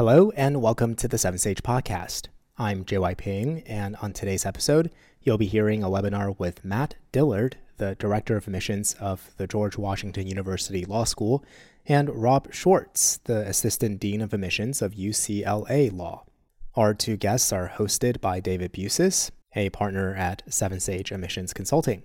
Hello, and welcome to the 7Sage Podcast. I'm JY Ping, and on today's episode, you'll be hearing a webinar with Matt Dillard, the Director of Admissions of the George Washington University Law School, and Rob Schwartz, the Assistant Dean of Admissions of UCLA Law. Our two guests are hosted by David Busis, a partner at 7Sage Admissions Consulting.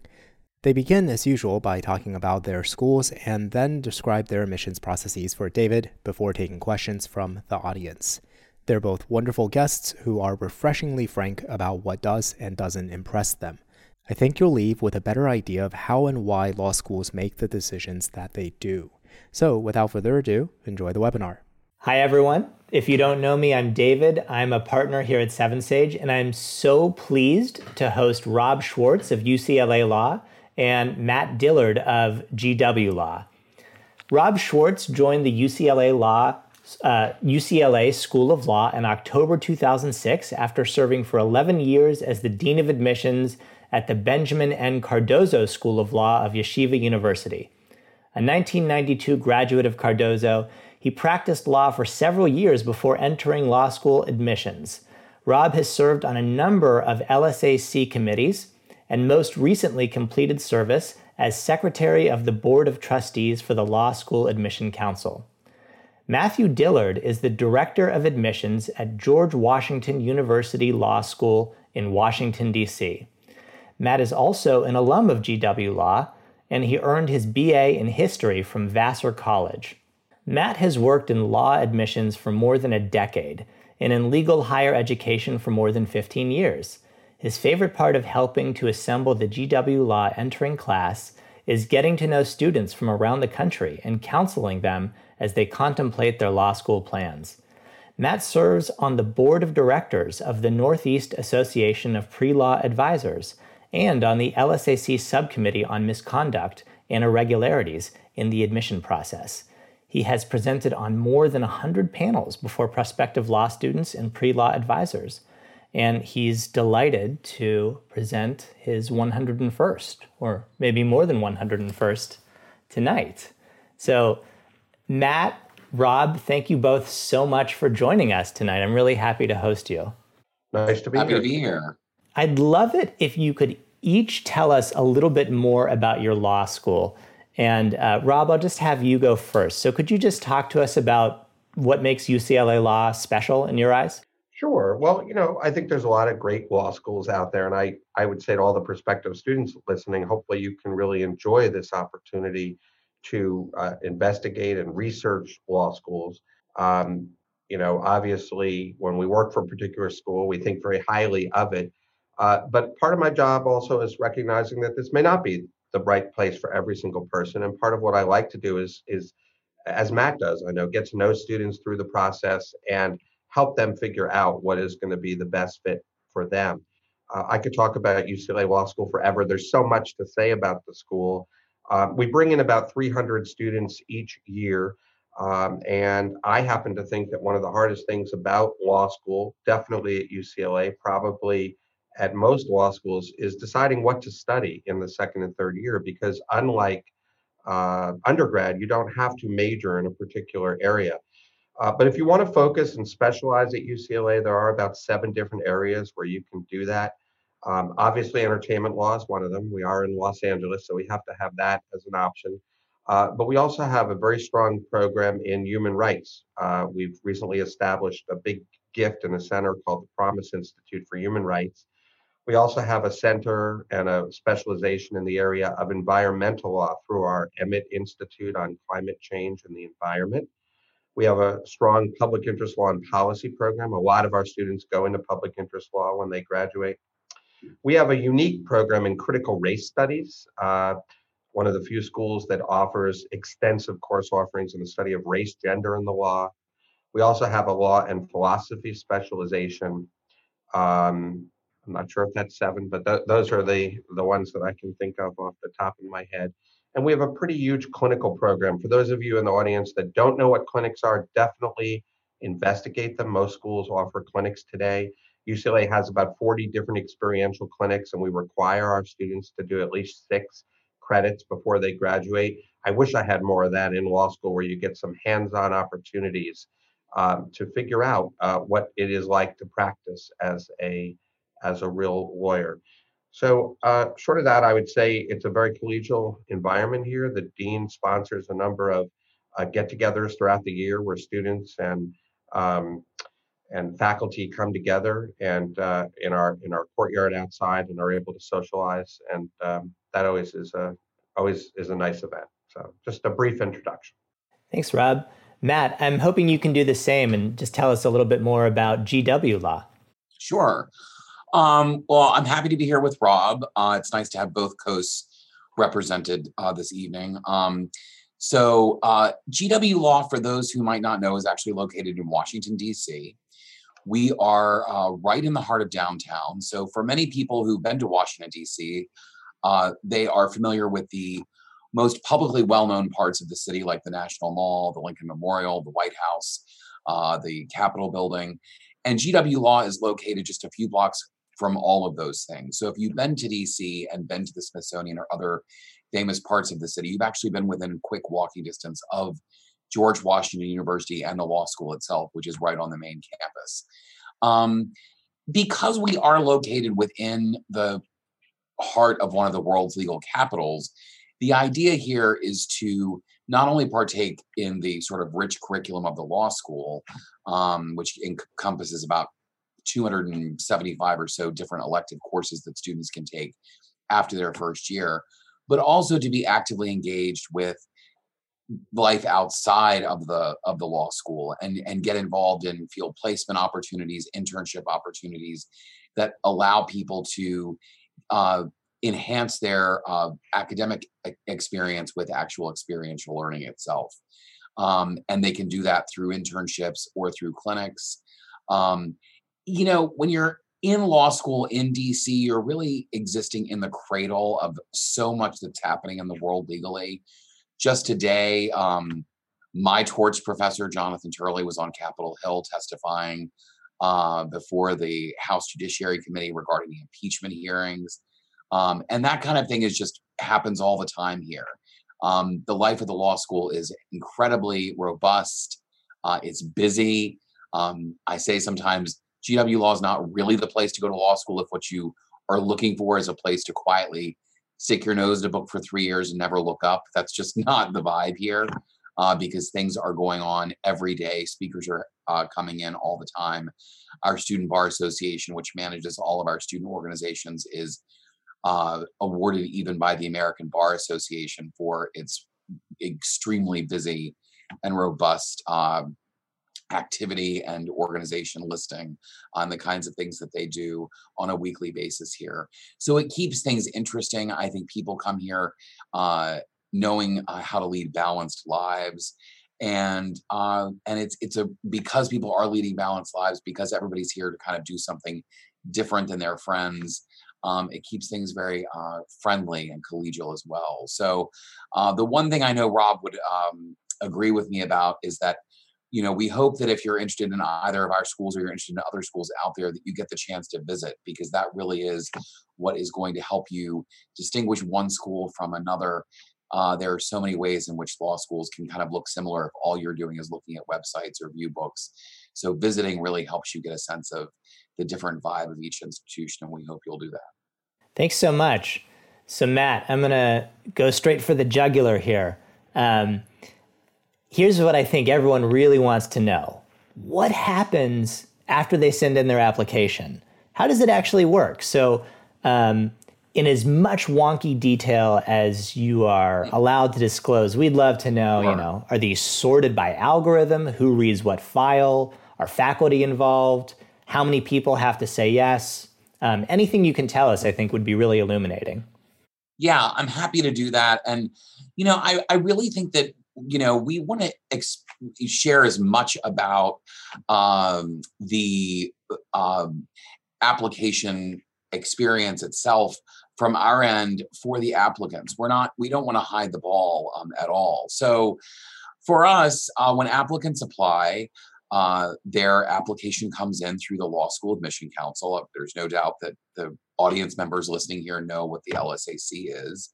They begin, as usual, by talking about their schools and then describe their admissions processes for David before taking questions from the audience. They're both wonderful guests who are refreshingly frank about what does and doesn't impress them. I think you'll leave with a better idea of how and why law schools make the decisions that they do. So, without further ado, enjoy the webinar. Hi, everyone. If you don't know me, I'm David. I'm a partner here at 7Sage, and I'm so pleased to host Rob Schwartz of UCLA Law and Matt Dillard of GW Law. Rob Schwartz joined the UCLA Law uh, UCLA School of Law in October 2006 after serving for 11 years as the Dean of Admissions at the Benjamin N. Cardozo School of Law of Yeshiva University. A 1992 graduate of Cardozo, he practiced law for several years before entering law school admissions. Rob has served on a number of LSAC committees, and most recently completed service as Secretary of the Board of Trustees for the Law School Admission Council. Matthew Dillard is the Director of Admissions at George Washington University Law School in Washington, D.C. Matt is also an alum of GW Law, and he earned his BA in History from Vassar College. Matt has worked in law admissions for more than a decade and in legal higher education for more than 15 years. His favorite part of helping to assemble the GW Law entering class is getting to know students from around the country and counseling them as they contemplate their law school plans. Matt serves on the board of directors of the Northeast Association of Pre Law Advisors and on the LSAC subcommittee on misconduct and irregularities in the admission process. He has presented on more than 100 panels before prospective law students and pre law advisors and he's delighted to present his 101st, or maybe more than 101st, tonight. So, Matt, Rob, thank you both so much for joining us tonight. I'm really happy to host you. Nice to be happy here. to be here. I'd love it if you could each tell us a little bit more about your law school. And uh, Rob, I'll just have you go first. So, could you just talk to us about what makes UCLA Law special in your eyes? Sure. Well, you know, I think there's a lot of great law schools out there, and I I would say to all the prospective students listening, hopefully you can really enjoy this opportunity to uh, investigate and research law schools. Um, you know, obviously, when we work for a particular school, we think very highly of it. Uh, but part of my job also is recognizing that this may not be the right place for every single person. And part of what I like to do is is, as Matt does, I know, get to know students through the process and help them figure out what is going to be the best fit for them. Uh, I could talk about UCLA Law School forever. There's so much to say about the school. Um, we bring in about 300 students each year. Um, and I happen to think that one of the hardest things about law school, definitely at UCLA, probably at most law schools, is deciding what to study in the second and third year. Because unlike uh, undergrad, you don't have to major in a particular area. Uh, but if you want to focus and specialize at UCLA, there are about seven different areas where you can do that. Um, obviously, entertainment law is one of them. We are in Los Angeles, so we have to have that as an option. Uh, but we also have a very strong program in human rights. Uh, we've recently established a big gift in a center called the Promise Institute for Human Rights. We also have a center and a specialization in the area of environmental law through our Emmett Institute on Climate Change and the Environment. We have a strong public interest law and policy program. A lot of our students go into public interest law when they graduate. We have a unique program in critical race studies, uh, one of the few schools that offers extensive course offerings in the study of race, gender, and the law. We also have a law and philosophy specialization. Um, I'm not sure if that's seven, but th- those are the the ones that I can think of off the top of my head. And we have a pretty huge clinical program. For those of you in the audience that don't know what clinics are, definitely investigate them. Most schools offer clinics today. UCLA has about 40 different experiential clinics, and we require our students to do at least six credits before they graduate. I wish I had more of that in law school where you get some hands on opportunities um, to figure out uh, what it is like to practice as a as a real lawyer. So, uh, short of that, I would say it's a very collegial environment here. The dean sponsors a number of uh, get-togethers throughout the year where students and um, and faculty come together and uh, in our in our courtyard outside and are able to socialize, and um, that always is a always is a nice event. So, just a brief introduction. Thanks, Rob. Matt, I'm hoping you can do the same and just tell us a little bit more about GW Law. Sure. Um, well, I'm happy to be here with Rob. Uh, it's nice to have both coasts represented uh, this evening. Um, so, uh, GW Law, for those who might not know, is actually located in Washington, D.C. We are uh, right in the heart of downtown. So, for many people who've been to Washington, D.C., uh, they are familiar with the most publicly well known parts of the city, like the National Mall, the Lincoln Memorial, the White House, uh, the Capitol building. And GW Law is located just a few blocks from all of those things. So if you've been to DC and been to the Smithsonian or other famous parts of the city, you've actually been within quick walking distance of George Washington University and the law school itself, which is right on the main campus. Um, because we are located within the heart of one of the world's legal capitals, the idea here is to not only partake in the sort of rich curriculum of the law school, um, which encompasses about 275 or so different elective courses that students can take after their first year, but also to be actively engaged with life outside of the of the law school and and get involved in field placement opportunities internship opportunities that allow people to uh, enhance their uh, academic experience with actual experiential learning itself. Um, and they can do that through internships or through clinics. Um, you know, when you're in law school in DC, you're really existing in the cradle of so much that's happening in the world legally. Just today, um, my torts professor, Jonathan Turley, was on Capitol Hill testifying uh, before the House Judiciary Committee regarding the impeachment hearings. Um, and that kind of thing is just happens all the time here. Um, the life of the law school is incredibly robust. Uh, it's busy. Um, I say sometimes GW law is not really the place to go to law school if what you are looking for is a place to quietly stick your nose in a book for three years and never look up. That's just not the vibe here uh, because things are going on every day. Speakers are uh, coming in all the time. Our Student Bar Association, which manages all of our student organizations, is uh, awarded even by the American Bar Association for its extremely busy and robust um, activity and organization listing on the kinds of things that they do on a weekly basis here. So it keeps things interesting. I think people come here uh, knowing uh, how to lead balanced lives. And uh, and it's it's a because people are leading balanced lives because everybody's here to kind of do something different than their friends. Um, it keeps things very uh, friendly and collegial as well. So, uh, the one thing I know Rob would um, agree with me about is that you know, we hope that if you're interested in either of our schools or you're interested in other schools out there, that you get the chance to visit because that really is what is going to help you distinguish one school from another. Uh, there are so many ways in which law schools can kind of look similar if all you're doing is looking at websites or view books. So visiting really helps you get a sense of the different vibe of each institution, and we hope you'll do that. Thanks so much. So Matt, I'm gonna go straight for the jugular here. Um, here's what I think everyone really wants to know what happens after they send in their application? How does it actually work? So, um, in as much wonky detail as you are allowed to disclose, we'd love to know, you know, are these sorted by algorithm? Who reads what file? Are faculty involved? How many people have to say yes? Um, anything you can tell us, I think, would be really illuminating. Yeah, I'm happy to do that. And, you know, I, I really think that you know, we want to share as much about um, the um, application experience itself from our end for the applicants. We're not, we don't want to hide the ball um, at all. So for us, uh, when applicants apply, uh, their application comes in through the Law School Admission Council. There's no doubt that the audience members listening here know what the LSAC is.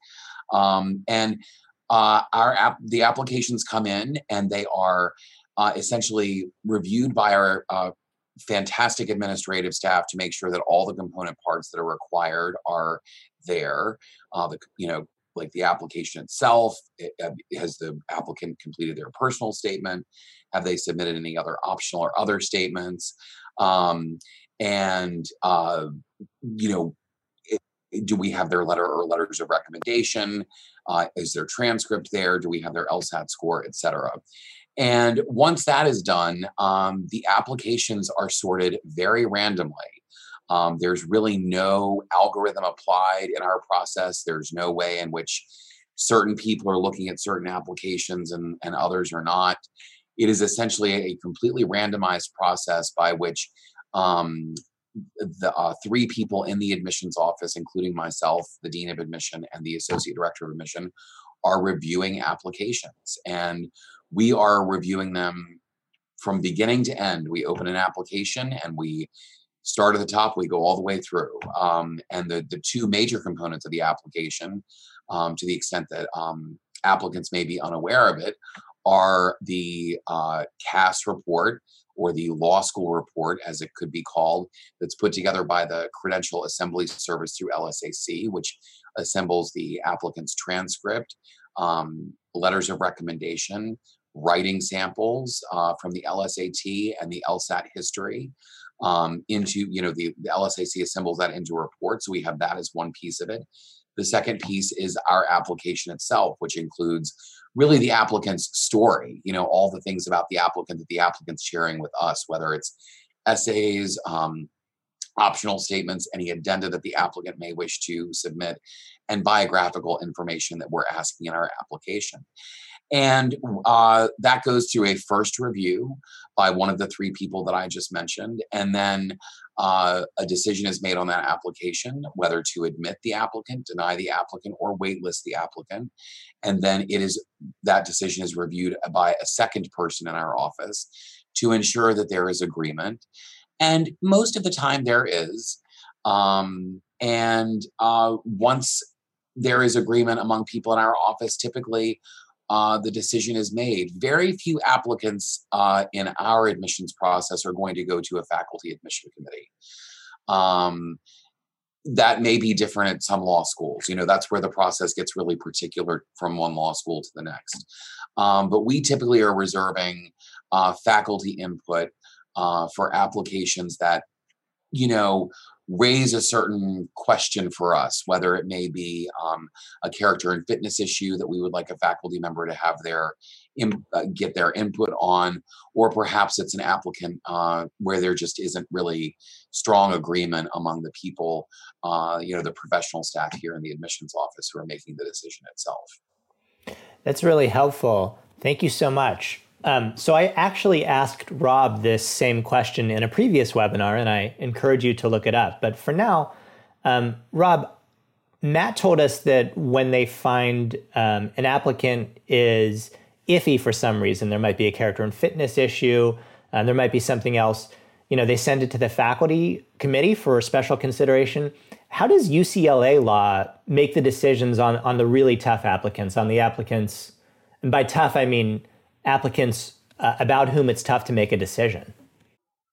Um, and uh, our app, the applications come in and they are uh, essentially reviewed by our uh, fantastic administrative staff to make sure that all the component parts that are required are there. Uh, the you know like the application itself it, uh, has the applicant completed their personal statement have they submitted any other optional or other statements um, and uh, you know do we have their letter or letters of recommendation uh, is their transcript there do we have their lsat score etc and once that is done um, the applications are sorted very randomly um, there's really no algorithm applied in our process. There's no way in which certain people are looking at certain applications and, and others are not. It is essentially a completely randomized process by which um, the uh, three people in the admissions office, including myself, the dean of admission, and the associate director of admission, are reviewing applications. And we are reviewing them from beginning to end. We open an application and we start at the top, we go all the way through. Um, and the, the two major components of the application, um, to the extent that um, applicants may be unaware of it, are the uh, CAS report or the law school report, as it could be called, that's put together by the Credential Assembly Service through LSAC, which assembles the applicant's transcript, um, letters of recommendation, writing samples uh, from the LSAT and the LSAT history um, into, you know, the, the LSAC assembles that into a report. So we have that as one piece of it. The second piece is our application itself, which includes really the applicant's story, you know, all the things about the applicant that the applicant's sharing with us, whether it's essays, um, optional statements, any addenda that the applicant may wish to submit, and biographical information that we're asking in our application. And uh, that goes through a first review by one of the three people that I just mentioned. And then uh, a decision is made on that application, whether to admit the applicant, deny the applicant, or waitlist the applicant. And then it is that decision is reviewed by a second person in our office to ensure that there is agreement. And most of the time there is. Um, and uh, once there is agreement among people in our office, typically uh, the decision is made. Very few applicants uh, in our admissions process are going to go to a faculty admission committee. Um, that may be different at some law schools. You know, that's where the process gets really particular from one law school to the next. Um, but we typically are reserving uh, faculty input uh, for applications that, you know, raise a certain question for us, whether it may be um, a character and fitness issue that we would like a faculty member to have their in, uh, get their input on, or perhaps it's an applicant uh, where there just isn't really strong agreement among the people, uh, you know, the professional staff here in the admissions office who are making the decision itself. That's really helpful. Thank you so much. Um, so I actually asked Rob this same question in a previous webinar, and I encourage you to look it up. But for now, um, Rob, Matt told us that when they find um, an applicant is iffy for some reason, there might be a character and fitness issue, uh, there might be something else. You know, they send it to the faculty committee for special consideration. How does UCLA law make the decisions on on the really tough applicants, on the applicants? And by tough, I mean applicants uh, about whom it's tough to make a decision?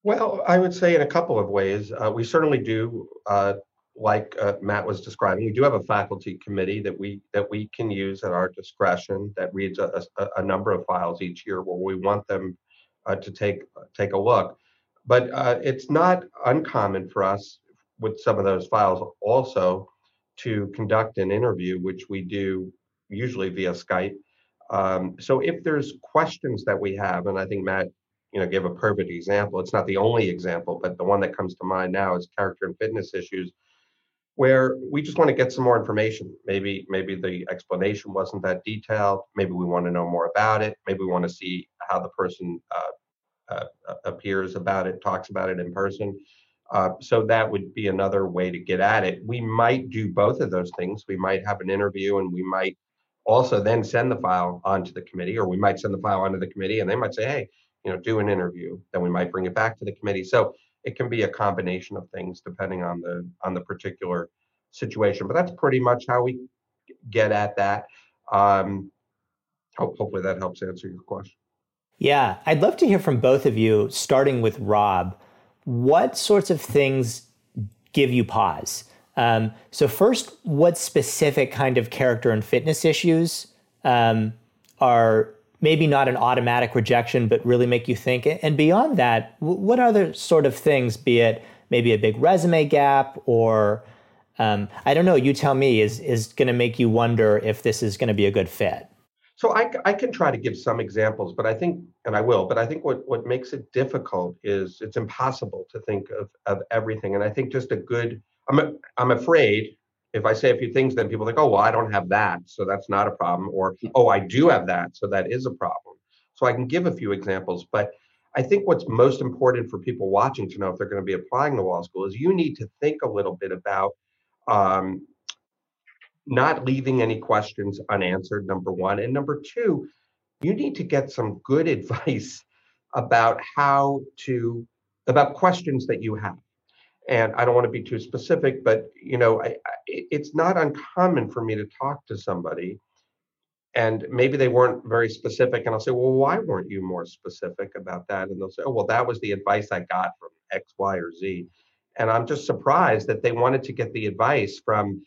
Well, I would say in a couple of ways. Uh, we certainly do, uh, like uh, Matt was describing, we do have a faculty committee that we that we can use at our discretion that reads a, a, a number of files each year where we want them uh, to take take a look. But uh, it's not uncommon for us with some of those files also to conduct an interview, which we do usually via Skype um, so if there's questions that we have, and I think Matt, you know, gave a perfect example. It's not the only example, but the one that comes to mind now is character and fitness issues, where we just want to get some more information. Maybe maybe the explanation wasn't that detailed. Maybe we want to know more about it. Maybe we want to see how the person uh, uh, appears about it, talks about it in person. Uh, so that would be another way to get at it. We might do both of those things. We might have an interview and we might also then send the file onto the committee, or we might send the file onto the committee and they might say, hey, you know, do an interview. Then we might bring it back to the committee. So it can be a combination of things depending on the on the particular situation. But that's pretty much how we get at that. Um, hope, hopefully that helps answer your question. Yeah, I'd love to hear from both of you, starting with Rob. What sorts of things give you pause? Um, so, first, what specific kind of character and fitness issues um, are maybe not an automatic rejection, but really make you think? And beyond that, what other sort of things, be it maybe a big resume gap or um, I don't know, you tell me, is, is going to make you wonder if this is going to be a good fit? So I, I can try to give some examples, but I think, and I will, but I think what, what makes it difficult is it's impossible to think of, of everything. And I think just a good, I'm, I'm afraid if I say a few things, then people think, oh, well, I don't have that. So that's not a problem. Or, oh, I do have that. So that is a problem. So I can give a few examples. But I think what's most important for people watching to know if they're going to be applying to law school is you need to think a little bit about um, not leaving any questions unanswered, number one. And number two, you need to get some good advice about how to, about questions that you have. And I don't want to be too specific, but you know, I, I, it's not uncommon for me to talk to somebody and maybe they weren't very specific and i'll say well why weren't you more specific about that? And they'll say oh well that was the advice i got from x y or z. And i'm just surprised that they wanted to get the advice from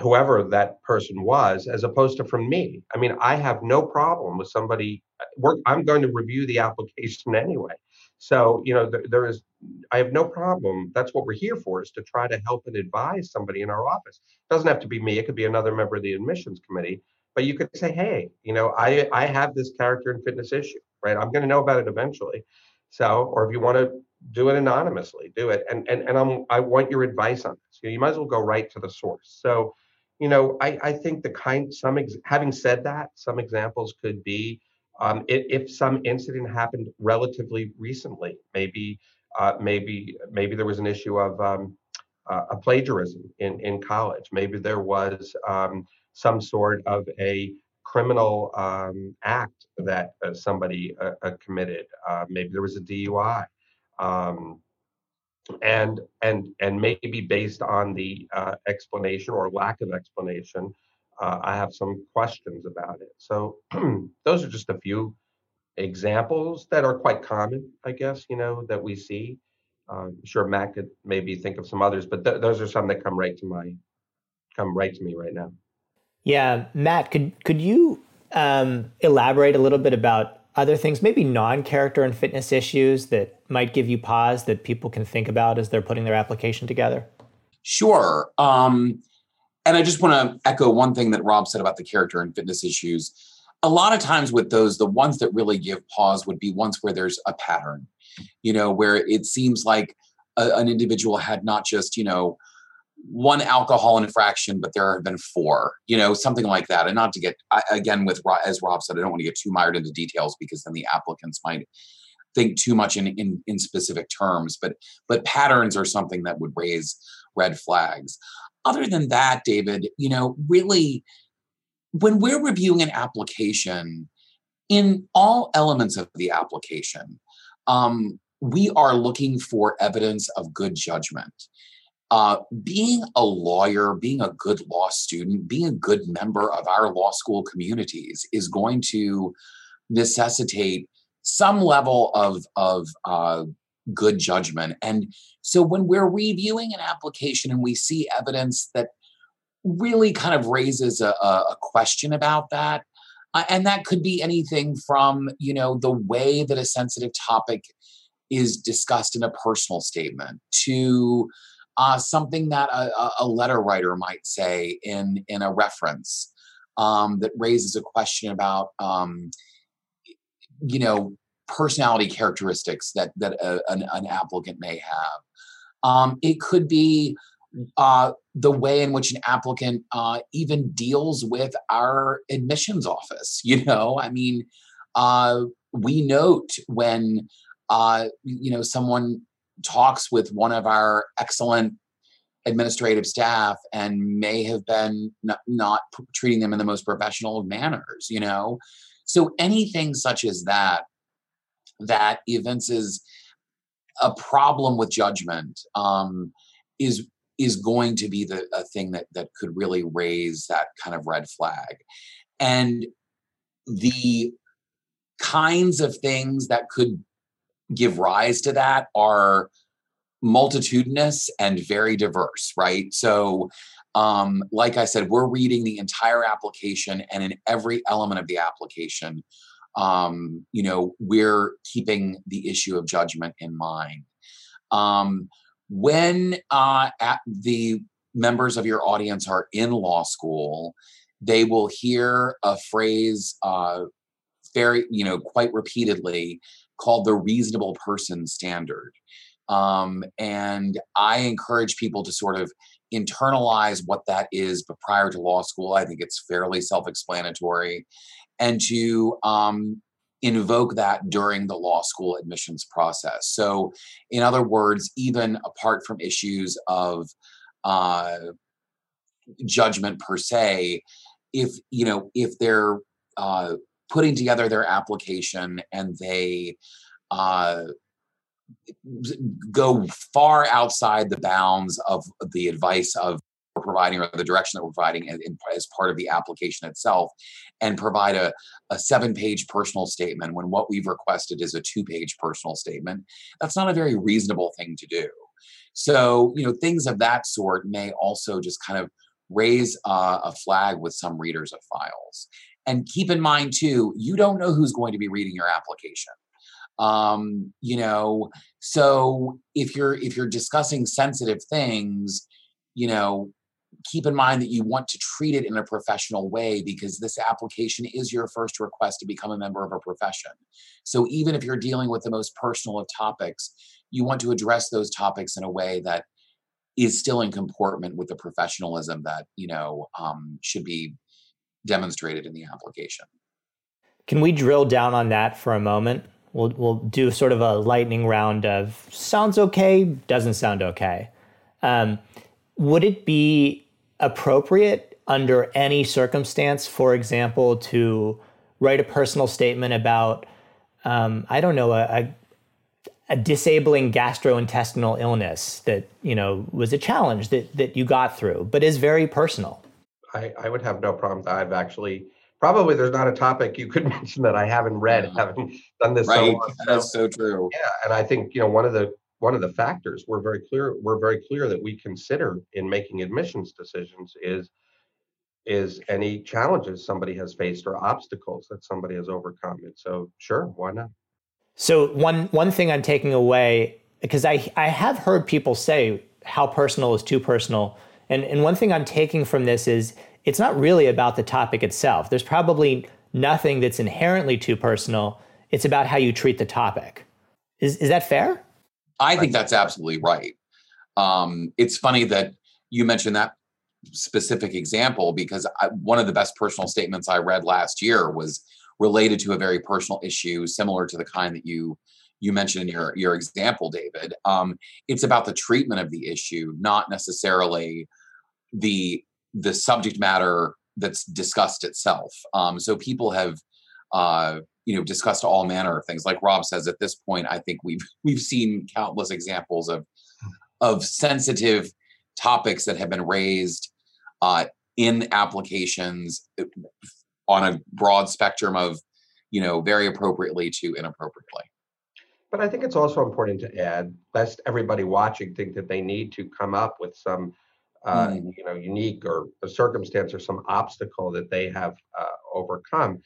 whoever that person was as opposed to from me. I mean i have no problem with somebody uh, i'm going to review the application anyway. So you know there, there is i have no problem. That's what we're here for is to try to help and advise somebody in our office. It doesn't have to be me it could be another member of the admissions committee but you could say hey you know i i have this character and fitness issue right? I'm going to know about it eventually. So or if you want to do it anonymously do it. And and, and i'm i want your advice on this. You, know, you might as well go right to the source. So you know, I, I think the kind some ex, having said that, some examples could be um, if, if, some incident happened relatively recently, maybe uh, maybe maybe there was an issue of um, uh, a plagiarism in in college. Maybe there was um, some sort of a criminal um, act that uh, somebody uh, uh, committed. Maybe there was a DUI. Um, and and and maybe based on the explanation or lack of explanation, I have some questions about it. So those are just a few examples that are quite common, I guess, you know, that we see. I'm sure Matt could maybe think of some others, but th- those are some that come right to my come right to me right now. Yeah, Matt, could could you um, elaborate a little bit about other things, maybe non character and fitness issues that might give you pause that people can think about as they're putting their application together? Sure. Um, and I just want to echo one thing that Rob said about the character and fitness issues. A lot of times with those, the ones that really give pause would be ones where there's a pattern, you know, where it seems like a, an individual had not just, you know, one alcohol infraction, but there have been four, you know, something like that. And not to get, I, again, with as Rob said, I don't want to get too mired into details because then the applicants might think too much in, in, in specific terms. But but patterns are something that would raise red flags. Other than that, David, you know, really, when we're reviewing an application, in all elements of the application, um, we are looking for evidence of good judgment uh, being a lawyer, being a good law student, being a good member of our law school communities is going to necessitate some level of of uh, good judgment. And so when we're reviewing an application and we see evidence that really kind of raises a, a question about that, uh, and that could be anything from you know the way that a sensitive topic is discussed in a personal statement to uh, something that a, a, letter writer might say in in a reference um, that raises a question about um, you know personality characteristics that that a, an, an, applicant may have. Um, it could be uh, the way in which an applicant uh, even deals with our admissions office. You know, I mean, uh, we note when uh, you know someone talks with one of our excellent administrative staff and may have been not, treating them in the most professional of manners you know so anything such as that that evinces a problem with judgment um, is is going to be the a thing that that could really raise that kind of red flag and the kinds of things that could give rise to that are multitudinous and very diverse, right? So, um, like I said, we're reading the entire application, and in every element of the application, um, you know, we're keeping the issue of judgment in mind. Um, when uh, the members of your audience are in law school, they will hear a phrase uh, very, you know, quite repeatedly called the reasonable person standard. Um, and I encourage people to sort of internalize what that is, but prior to law school, I think it's fairly self explanatory, and to um, invoke that during the law school admissions process. So, in other words, even apart from issues of uh, judgment per se, if you know if they're uh, putting together their application and they uh, go far outside the bounds of the advice of providing or the direction that we're providing in, in, as part of the application itself and provide a, a seven page personal statement when what we've requested is a two page personal statement that's not a very reasonable thing to do. So you know things of that sort may also just kind of raise uh, a flag with some readers of files. And keep in mind too you don't know who's going to be reading your application. Um, you know so if you're if you're discussing sensitive things you know keep in mind that you want to treat it in a professional way because this application is your first request to become a member of a profession. So even if you're dealing with the most personal of topics, you want to address those topics in a way that is still in comportment with the professionalism that you know um, should be demonstrated in the application. Can we drill down on that for a moment? We'll we'll do sort of a lightning round of sounds okay, doesn't sound okay. Um, would it be appropriate under any circumstance, for example, to write a personal statement about, um, I don't know, a, a, a, disabling gastrointestinal illness that you know was a challenge that that you got through, but is very personal. I, I would have no problem. I've actually probably there's not a topic you could mention that I haven't read, yeah. having done this right. so long. That's so true. Yeah, and I think you know one of the one of the factors we're very clear we're very clear that we consider in making admissions decisions is is any challenges somebody has faced or obstacles that somebody has overcome. And so sure why not? So one one thing i'm taking away because i i have heard people say how personal is too personal. And and one thing i'm taking from this is it's not really about the topic itself. There's probably nothing that's inherently too personal. It's about how you treat the topic. Is is that fair I think that's absolutely right. Um, it's funny that you mentioned that specific example because I, one of the best personal statements I read last year was related to a very personal issue similar to the kind that you you mentioned in your your example, David. Um, it's about the treatment of the issue, not necessarily the the subject matter that's discussed itself. Um, so people have uh, you know discussed all manner of things. Like rob says at this point i think we've we've seen countless examples of of sensitive topics that have been raised uh, in applications uh, on a broad spectrum of you know very appropriately to inappropriately. But i think it's also important to add lest everybody watching think that they need to come up with some uh, mm. you know unique or a circumstance or some obstacle that they have uh, overcome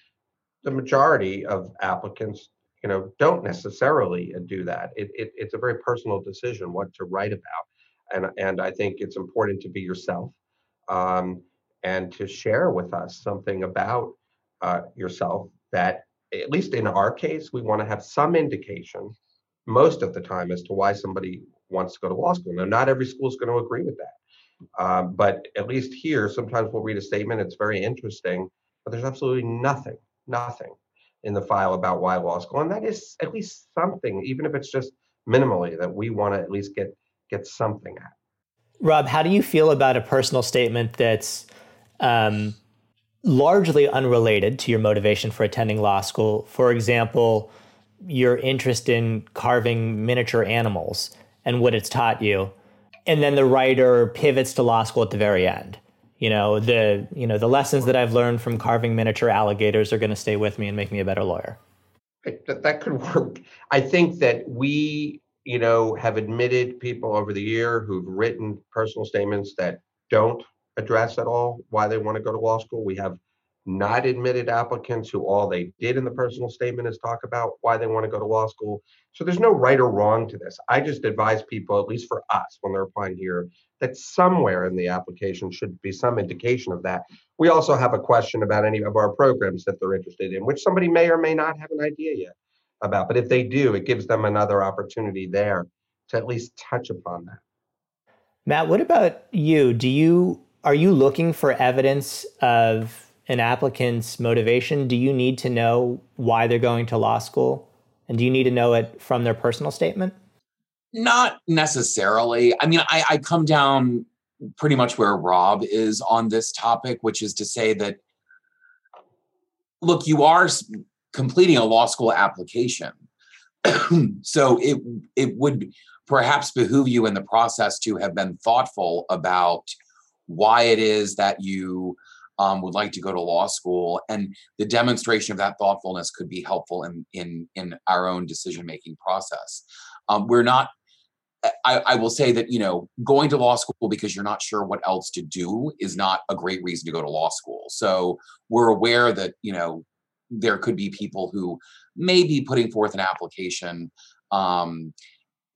the majority of applicants you know don't necessarily do that. It, it, it's a very personal decision what to write about. And and i think it's important to be yourself um, and to share with us something about uh, yourself that at least in our case we want to have some indication most of the time as to why somebody wants to go to law school. Now not every school is going to agree with that um, but at least here sometimes we'll read a statement it's very interesting but there's absolutely nothing nothing in the file about why law school, and that is at least something, even if it's just minimally, that we want to at least get get something at. Rob, how do you feel about a personal statement that's um, largely unrelated to your motivation for attending law school? For example, your interest in carving miniature animals and what it's taught you, and then the writer pivots to law school at the very end you know the you know the lessons that i've learned from carving miniature alligators are going to stay with me and make me a better lawyer That, that could work. I think that we, you know, have admitted people over the year who've written personal statements that don't address at all why they want to go to law school. We have not admitted applicants who all they did in the personal statement is talk about why they want to go to law school. So there's no right or wrong to this. I just advise people, at least for us when they're applying here, that somewhere in the application should be some indication of that. We also have a question about any of our programs that they're interested in, which somebody may or may not have an idea yet about. But if they do, it gives them another opportunity there to at least touch upon that. Matt, what about you? Do you are you looking for evidence of an applicant's motivation, do you need to know why they're going to law school? And do you need to know it from their personal statement? Not necessarily. I mean, I, I come down pretty much where Rob is on this topic, which is to say that, look, you are completing a law school application. so it it would perhaps behoove you in the process to have been thoughtful about why it is that you um, would like to go to law school, and the demonstration of that thoughtfulness could be helpful in in in our own decision making process. Um, we're not. I, I will say that you know going to law school because you're not sure what else to do is not a great reason to go to law school. So we're aware that you know there could be people who may be putting forth an application um,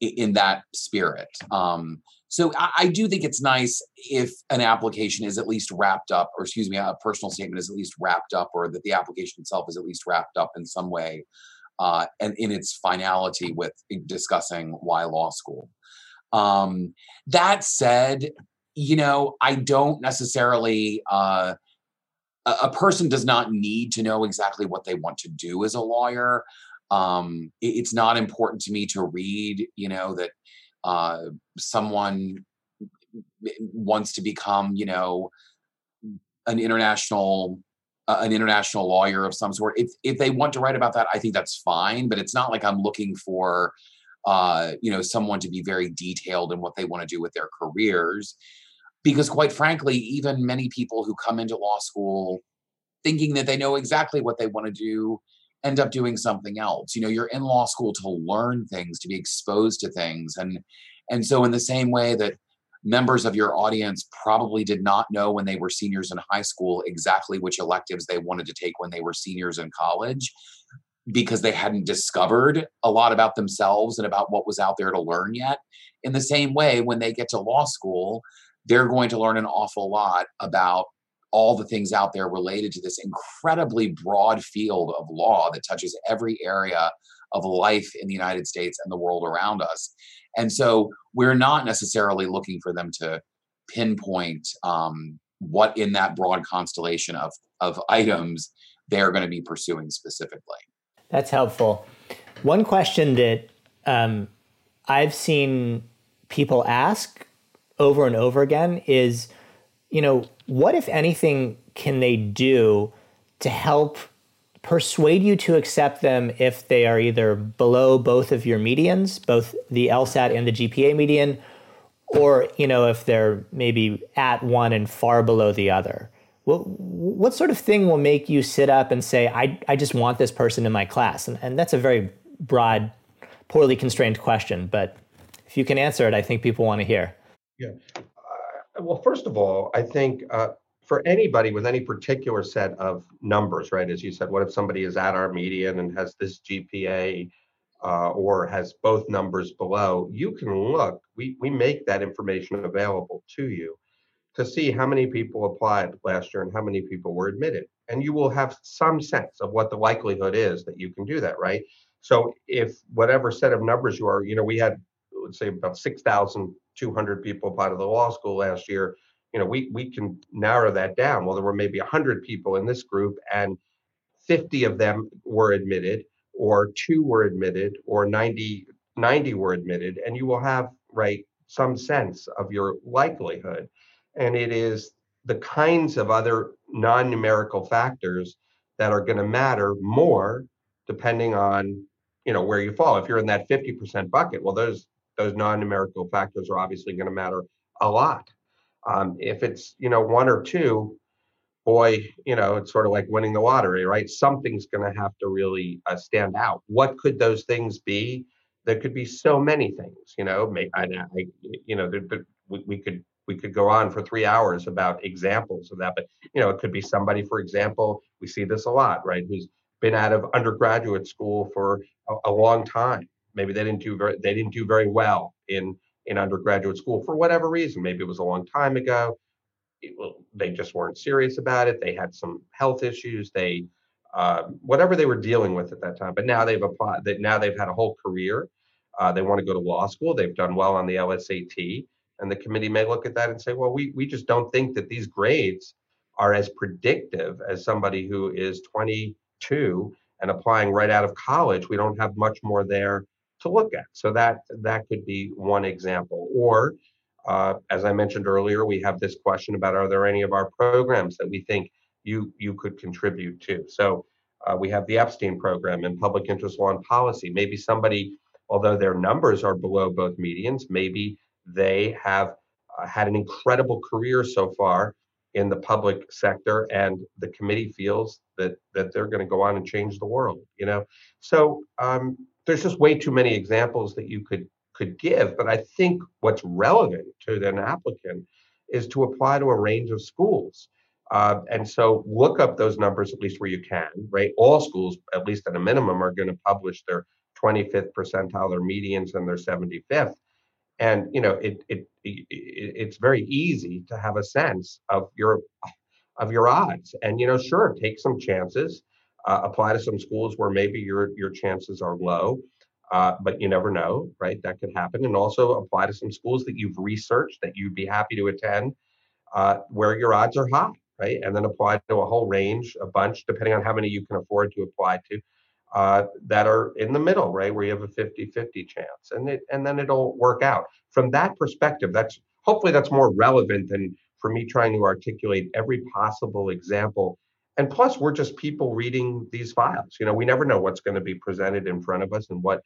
in that spirit. Um, so I, I, do think it's nice if an application is at least wrapped up, or excuse me, a personal statement is at least wrapped up, or that the application itself is at least wrapped up in some way, uh, and in its finality with discussing why law school. Um, that said, you know, I don't necessarily. Uh, a, person does not need to know exactly what they want to do as a lawyer. Um, it, it's not important to me to read, you know, that uh, someone wants to become, you know, an international uh, an international lawyer of some sort. If if they want to write about that, I think that's fine. But it's not like I'm looking for, uh, you know, someone to be very detailed in what they want to do with their careers, because quite frankly, even many people who come into law school thinking that they know exactly what they want to do end up doing something else. You know, you're in law school to learn things, to be exposed to things. And and so in the same way that members of your audience probably did not know when they were seniors in high school exactly which electives they wanted to take when they were seniors in college because they hadn't discovered a lot about themselves and about what was out there to learn yet. In the same way, when they get to law school, they're going to learn an awful lot about all the things out there related to this incredibly broad field of law that touches every area of life in the United States and the world around us. And so we're not necessarily looking for them to pinpoint um, what in that broad constellation of, of items they're going to be pursuing specifically. That's helpful. One question that um, I've seen people ask over and over again is you know, what, if anything, can they do to help persuade you to accept them if they are either below both of your medians, both the LSAT and the GPA median, or you know if they're maybe at one and far below the other? What, what sort of thing will make you sit up and say, I, I just want this person in my class? And, and that's a very broad, poorly constrained question, but if you can answer it, I think people want to hear. Yeah. Well, first of all, I think uh, for anybody with any particular set of numbers, right? As you said, what if somebody is at our median and has this GPA uh, or has both numbers below? You can look. We we make that information available to you to see how many people applied last year and how many people were admitted, and you will have some sense of what the likelihood is that you can do that, right? So if whatever set of numbers you are, you know, we had let's say about six thousand 200 people apply to the law school last year. You know we we can narrow that down. Well there were maybe 100 people in this group and 50 of them were admitted or two were admitted or 90 90 were admitted. And you will have right some sense of your likelihood and it is the kinds of other non-numerical factors that are going to matter more depending on you know where you fall if you're in that 50% bucket well those those non-numerical factors are obviously going to matter a lot. Um, if it's you know one or two, boy, you know, it's sort of like winning the lottery, right? Something's going to have to really uh, stand out. What could those things be? There could be so many things, you know. Make, I, I, you know, there, there, we, we could we could go on for three hours about examples of that, but you know, it could be somebody, for example, we see this a lot, right? Who's been out of undergraduate school for a, a long time. Maybe they didn't do very they didn't do very well in in undergraduate school for whatever reason. Maybe it was a long time ago they just weren't serious about it. They had some health issues. They uh, whatever they were dealing with at that time. But now they've applied. That now they've had a whole career. Uh, they want to go to law school. They've done well on the LSAT, and the committee may look at that and say, "Well, we we just don't think that these grades are as predictive as somebody who is 22 and applying right out of college. We don't have much more there to look at." So that that could be one example, or uh, as I mentioned earlier, we have this question about are there any of our programs that we think you you could contribute to? So uh, we have the Epstein program in public interest law and policy. Maybe somebody, although their numbers are below both medians, maybe they have uh, had an incredible career so far in the public sector, and the committee feels that that they're going to go on and change the world. You know, so um, there's just way too many examples that you could could give. But I think what's relevant to an applicant is to apply to a range of schools. Uh, and so look up those numbers at least where you can, right? All schools, at least at a minimum, are going to publish their 25th percentile, their medians, and their 75th. And you know, it, it, it it's very easy to have a sense of your of your odds. And you know, sure, take some chances. Uh, apply to some schools where maybe your your chances are low. Uh, but you never know, right? That could happen. And also apply to some schools that you've researched that you'd be happy to attend uh, where your odds are high, right? And then apply to a whole range, a bunch, depending on how many you can afford to apply to, uh, that are in the middle, right? Where you have a 50 50 chance. And, it, and then it'll work out. From that perspective, that's hopefully that's more relevant than for me trying to articulate every possible example and plus we're just people reading these files you know we never know what's going to be presented in front of us and what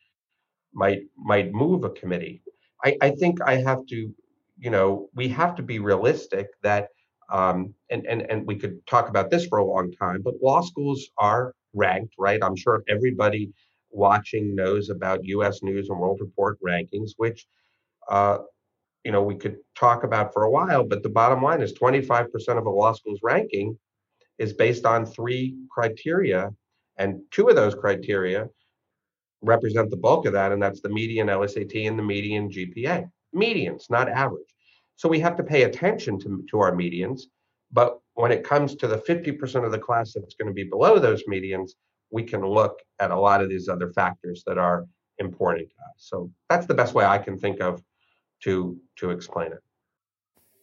might might move a committee. I, I think I have to, you know, we have to be realistic that um, and, and and we could talk about this for a long time, but law schools are ranked, right? I'm sure everybody watching knows about U.S. News and World Report rankings, which uh, you know we could talk about for a while. But the bottom line is 25% of a law school's ranking is based on three criteria, and two of those criteria represent the bulk of that, and that's the median LSAT and the median GPA. Medians, not average. So we have to pay attention to, to our medians. But when it comes to the 50% of the class that's going to be below those medians, we can look at a lot of these other factors that are important to us. So that's the best way I can think of to to explain it.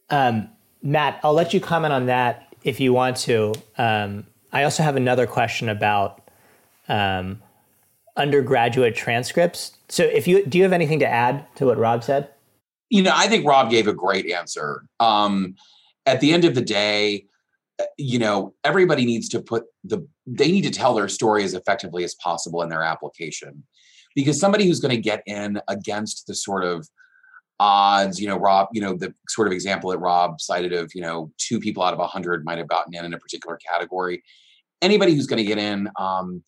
Um, Matt, I'll let you comment on that if you want to. Um, I also have another question about um, undergraduate transcripts. So if you do you have anything to add to what Rob said? You know, I think Rob gave a great answer. Um, at the end of the day, you know, everybody needs to put the they need to tell their story as effectively as possible in their application. Because somebody who's going to get in against the sort of odds, you know, Rob, you know, the sort of example that Rob cited of, you know, two people out of a hundred might have gotten in in a particular category. Anybody who's going to get in, um,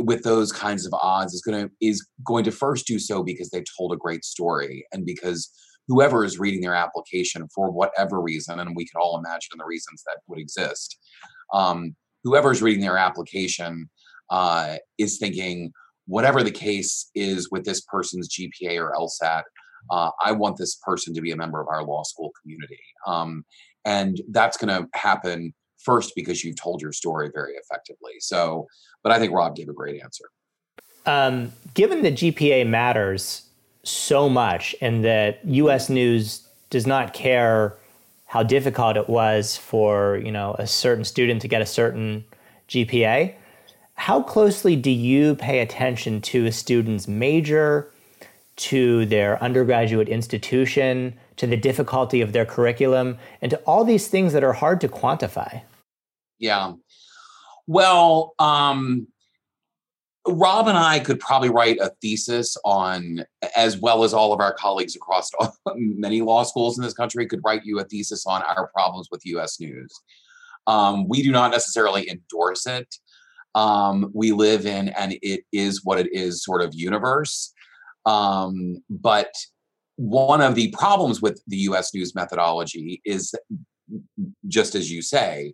with those kinds of odds is going to is going to first do so because they told a great story and because whoever is reading their application for whatever reason and we can all imagine the reasons that would exist um, whoever is reading their application uh, is thinking whatever the case is with this person's gpa or lsat uh, i want this person to be a member of our law school community um, and that's going to happen first because you've told your story very effectively. So, but I think Rob gave a great answer. Um, given that GPA matters so much and that US News does not care how difficult it was for, you know, a certain student to get a certain GPA, how closely do you pay attention to a student's major, to their undergraduate institution, to the difficulty of their curriculum, and to all these things that are hard to quantify? Yeah. Well, um, Rob and I could probably write a thesis on, as well as all of our colleagues across many law schools in this country could write you a thesis on our problems with U.S. News. Um, we do not necessarily endorse it. Um, we live in, and it is what it is, sort of universe. Um, but one of the problems with the U.S. news methodology is, just as you say,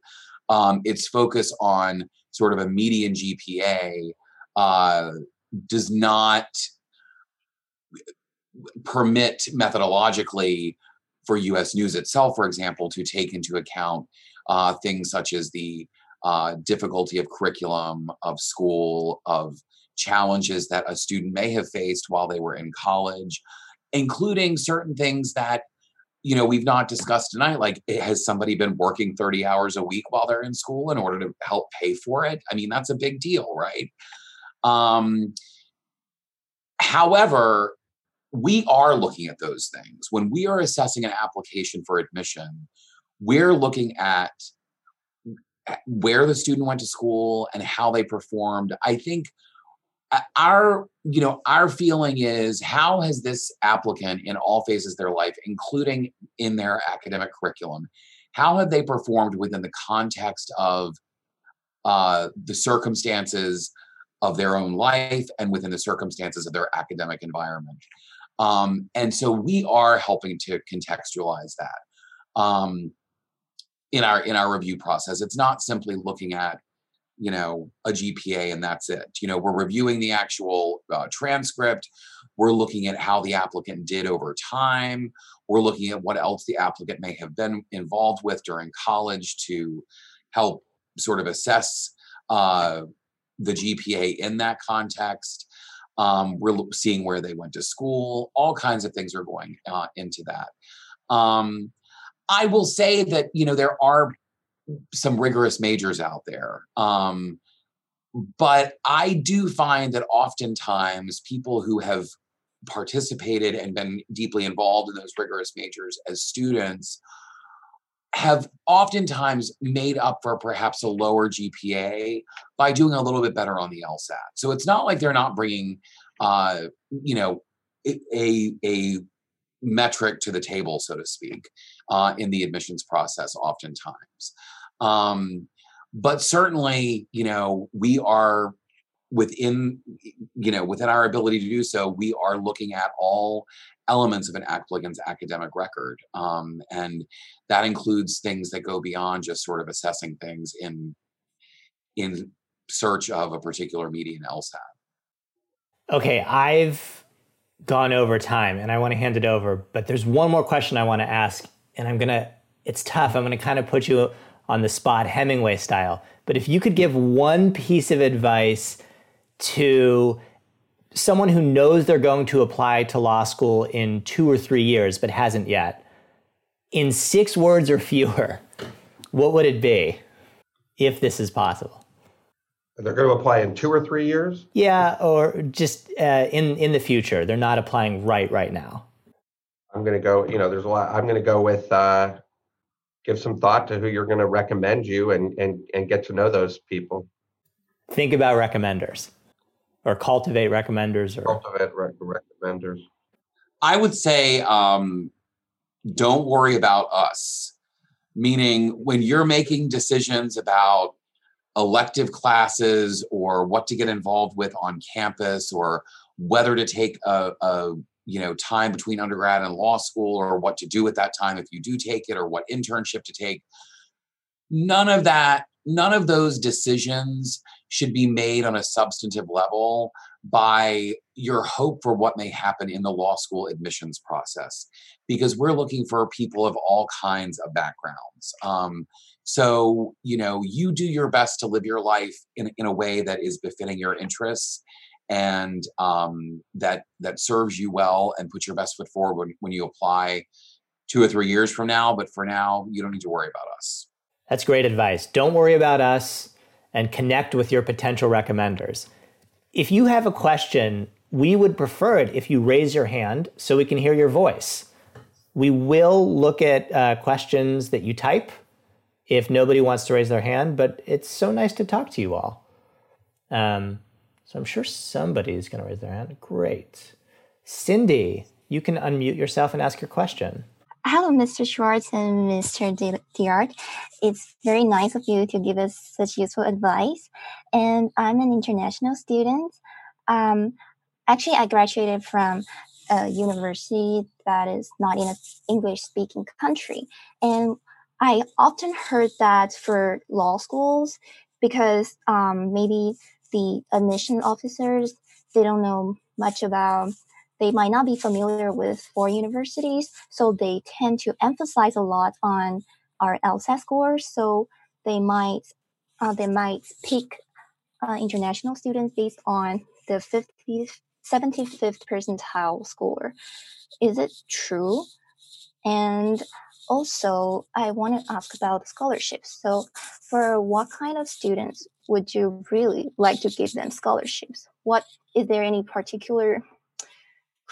um, its focus on sort of a median GPA uh, does not permit methodologically for US News itself, for example, to take into account uh, things such as the uh, difficulty of curriculum, of school, of challenges that a student may have faced while they were in college, including certain things that you know we've not discussed tonight like eh, has somebody been working 30 hours a week while they're in school in order to help pay for it? I mean that's a big deal right um however we are looking at those things. When we are assessing an application for admission, we're looking at where the student went to school and how they performed. I think uh, our you know our feeling is how has this applicant in all phases of their life including in their academic curriculum how have they performed within the context of uh, the circumstances of their own life and within the circumstances of their academic environment um, and so we are helping to contextualize that um, in our in our review process. It's not simply looking at you know a GPA and that's it. You know, we're reviewing the actual uh, transcript. We're looking at how the applicant did over time. We're looking at what else the applicant may have been involved with during college to help sort of assess uh, the GPA in that context. Um, we're seeing where they went to school. All kinds of things are going uh, into that. Um, I will say that you know there are some rigorous majors out there. Um, but I do find that oftentimes people who have participated and been deeply involved in those rigorous majors as students have oftentimes made up for perhaps a lower GPA by doing a little bit better on the LSAT. So it's not like they're not bringing, uh, you know, a a metric to the table, so to speak, uh, in the admissions process. Oftentimes, um, but certainly, you know, we are within you know within our ability to do so we are looking at all elements of an applicant's academic record um, and that includes things that go beyond just sort of assessing things in in search of a particular median LSAT. Okay, I've gone over time and I want to hand it over, but there's one more question I want to ask and I'm to it's tough. I'm to kind of put you on the spot Hemingway style. But if you could give one piece of advice to someone who knows they're going to apply to law school in 2 or 3 years but hasn't yet, in six words or fewer, what would it be if this is possible? They're going to apply in two or three years. Yeah, or just uh, in in the future. They're not applying right right now. I'm going to go. You know, there's a lot. I'm going to go with uh, give some thought to who you're going to recommend you, and and and get to know those people. Think about recommenders, or cultivate recommenders, or cultivate rec- recommenders. I would say um, don't worry about us. Meaning, when you're making decisions about elective classes or what to get involved with on campus or whether to take a, a, you know time between undergrad and law school or what to do at that time if you do take it or what internship to take none of that none of those decisions should be made on a substantive level by your hope for what may happen in the law school admissions process. Because we're looking for people of all kinds of backgrounds. Um, so you know you do your best to live your life in, in a way that is befitting your interests and um, that that serves you well and put your best foot forward when, when you apply two or three years from now. But for now you don't need to worry about us. That's great advice. Don't worry about us and connect with your potential recommenders if you have a question, we would prefer it if you raise your hand so we can hear your voice. We will look at uh, questions that you type if nobody wants to raise their hand, but it's so nice to talk to you all. Um, so I'm sure somebody is going to raise their hand. Great. Cindy, you can unmute yourself and ask your question. Hello, Mr. Schwartz and Mr. Diart. It's very nice of you to give us such useful advice. And I'm an international student. Um, actually, I graduated from a university that is not in an English speaking country. And I often heard that for law schools, because um, maybe the admission officers, they don't know much about they might not be familiar with foreign universities, so they tend to emphasize a lot on our LSAT scores. So they might uh, they might pick uh, international students based on the 50th, 75th percentile score. Is it true? And also, I want to ask about scholarships. So, for what kind of students would you really like to give them scholarships? What is there any particular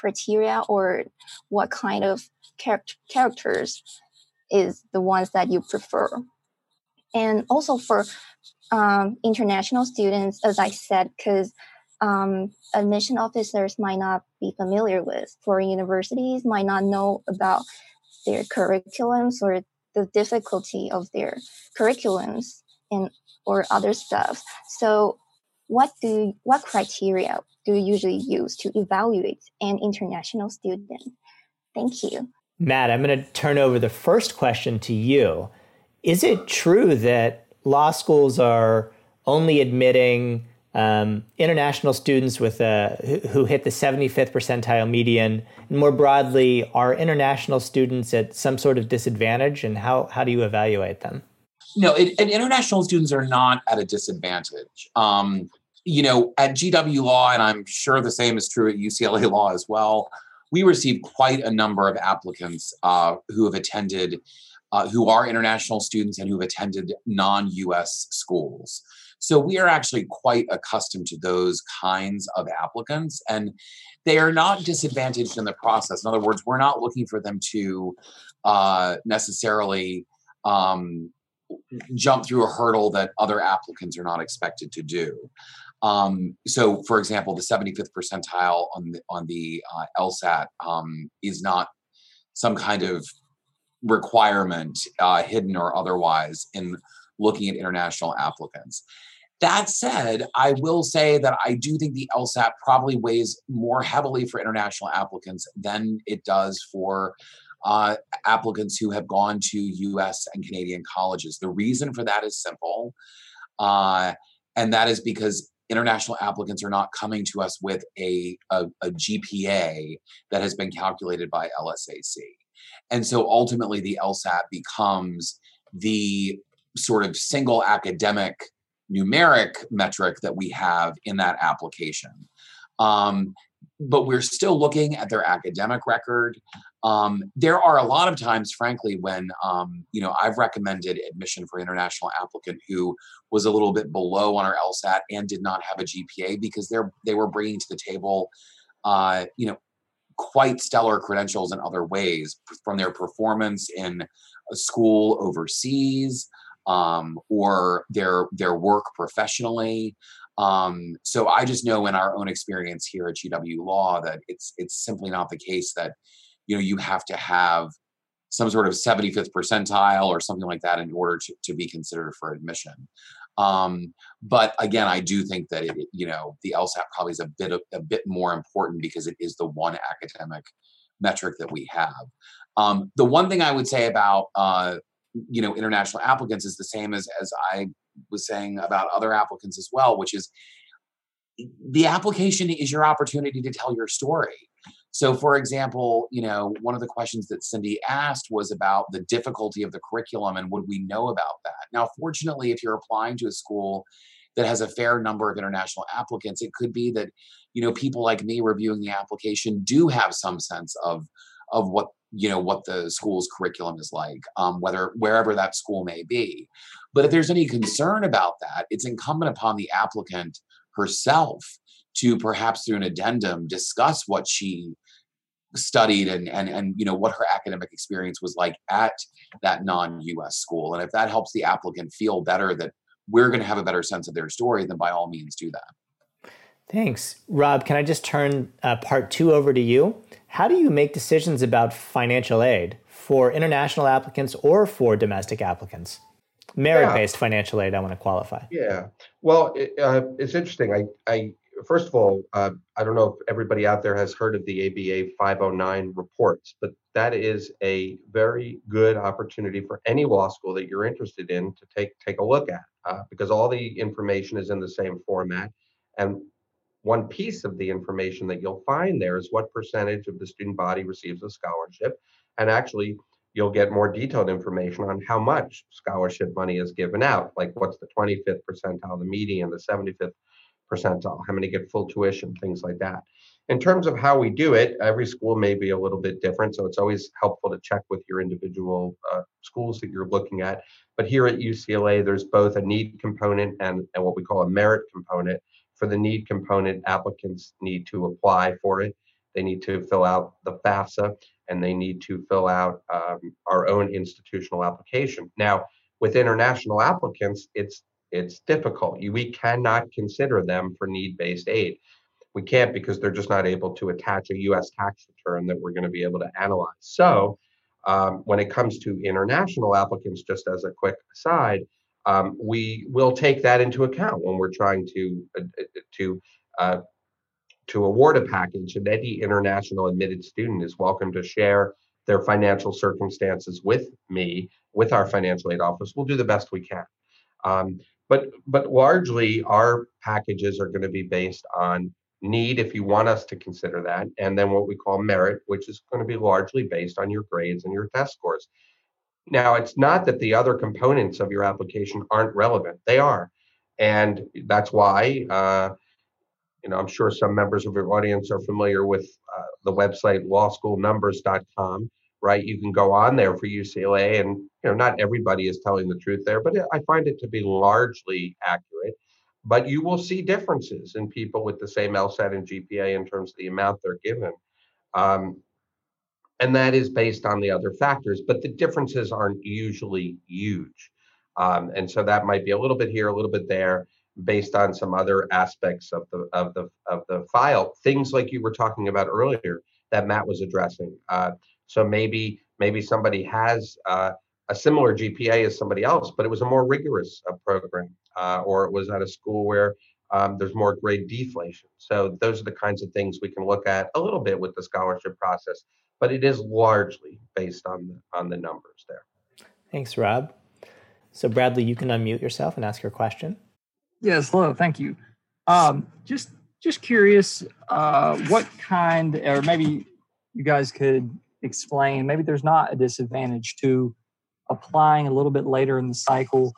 criteria or what kind of char- characters is the ones that you prefer. And also for um, international students as i said because um, admission officers might not be familiar with. Foreign universities might not know about their curriculums or the difficulty of their curriculums and or other stuff. So what do what criteria do you usually use to evaluate an international student? Thank you. Matt, I'm going to turn over the first question to you. Is it true that law schools are only admitting um, international students with a, who hit the 75th percentile median? And more broadly, are international students at some sort of disadvantage? And how, how do you evaluate them? No, it, and international students are not at a disadvantage. Um, you know, at GW Law, and I'm sure the same is true at UCLA Law as well, we receive quite a number of applicants uh, who have attended, uh, who are international students and who have attended non US schools. So we are actually quite accustomed to those kinds of applicants, and they are not disadvantaged in the process. In other words, we're not looking for them to uh, necessarily um, jump through a hurdle that other applicants are not expected to do. Um, so, for example, the 75th percentile on the on the uh, LSAT um, is not some kind of requirement, uh, hidden or otherwise, in looking at international applicants. That said, I will say that I do think the LSAT probably weighs more heavily for international applicants than it does for uh, applicants who have gone to US and Canadian colleges. The reason for that is simple, uh, and that is because international applicants are not coming to us with a, a, a GPA that has been calculated by LSAC. And so ultimately, the LSAT becomes the sort of single academic numeric metric that we have in that application. Um, but we're still looking at their academic record. Um, there are a lot of times, frankly, when um, you know I've recommended admission for international applicant who was a little bit below on our LSAT and did not have a GPA because they're they were bringing to the table, uh, you know, quite stellar credentials in other ways from their performance in a school overseas um, or their their work professionally. Um, so I just know in our own experience here at GW Law that it's it's simply not the case that you know you have to have some sort of 75th percentile or something like that in order to, to be considered for admission. Um, but again, I do think that it, you know the LSAT probably is a bit of, a bit more important because it is the one academic metric that we have. Um, the one thing I would say about uh, you know international applicants is the same as as I was saying about other applicants as well, which is the application is your opportunity to tell your story. So, for example, you know, one of the questions that Cindy asked was about the difficulty of the curriculum and would we know about that? Now, fortunately, if you're applying to a school that has a fair number of international applicants, it could be that, you know, people like me reviewing the application do have some sense of of what you know what the school's curriculum is like um, whether wherever that school may be but if there's any concern about that it's incumbent upon the applicant herself to perhaps through an addendum discuss what she studied and and and you know what her academic experience was like at that non-US school. And if that helps the applicant feel better that we're going to have a better sense of their story then by all means do that. Thanks. Rob can i just turn uh, part two over to you? How do you make decisions about financial aid for international applicants or for domestic applicants? Merit based yeah. financial aid, I want to qualify. Yeah. Well, it, uh, it's interesting. I, I first of all, uh, I don't know if everybody out there has heard of the ABA 509 reports, but that is a very good opportunity for any law school that you're interested in to take take a look at, uh, because all the information is in the same format, and one piece of the information that you'll find there is what percentage of the student body receives a scholarship, and actually you'll get more detailed information on how much scholarship money is given out, like what's the 25th percentile, the median, the 75th percentile, how many get full tuition, things like that. In terms of how we do it, every school may be a little bit different, so it's always helpful to check with your individual uh, schools that you're looking at. But here at UCLA, there's both a need component and, and what we call a merit component. For the need component, applicants need to apply for it. They need to fill out the FAFSA and they need to fill out um, our own institutional application. Now, with international applicants, it's it's difficult. We cannot consider them for need-based aid. We can't because they're just not able to attach a U.S. tax return that we're going to be able to analyze. So, um, when it comes to international applicants, just as a quick aside, um, we will take that into account when we're trying to uh, uh to uh, to award a package. And any international admitted student is welcome to share their financial circumstances with me, with our financial aid office. We'll do the best we can. Um, but but largely our packages are going to be based on need if you want us to consider that and then what we call merit which is going to be largely based on your grades and your test scores now it's not that the other components of your application aren't relevant they are and that's why uh, you know i'm sure some members of your audience are familiar with uh, the website lawschoolnumbers.com right? You can go on there for UCLA, and you know not everybody is telling the truth there, but I find it to be largely accurate. But you will see differences in people with the same LSAT and GPA in terms of the amount they're given. Um, and that is based on the other factors, but the differences aren't usually huge. Um, and so that might be a little bit here, a little bit there, based on some other aspects of the of the of the file. Things like you were talking about earlier that Matt was addressing. Uh, so maybe maybe somebody has uh, a similar GPA as somebody else, but it was a more rigorous uh, program, uh, or it was at a school where um, there's more grade deflation. So those are the kinds of things we can look at a little bit with the scholarship process, but it is largely based on on the numbers there. Thanks, Rob. So Bradley, you can unmute yourself and ask your question. Yes, hello, thank you. Um, just just curious, uh, what kind, or maybe you guys could explain maybe there's not a disadvantage to applying a little bit later in the cycle.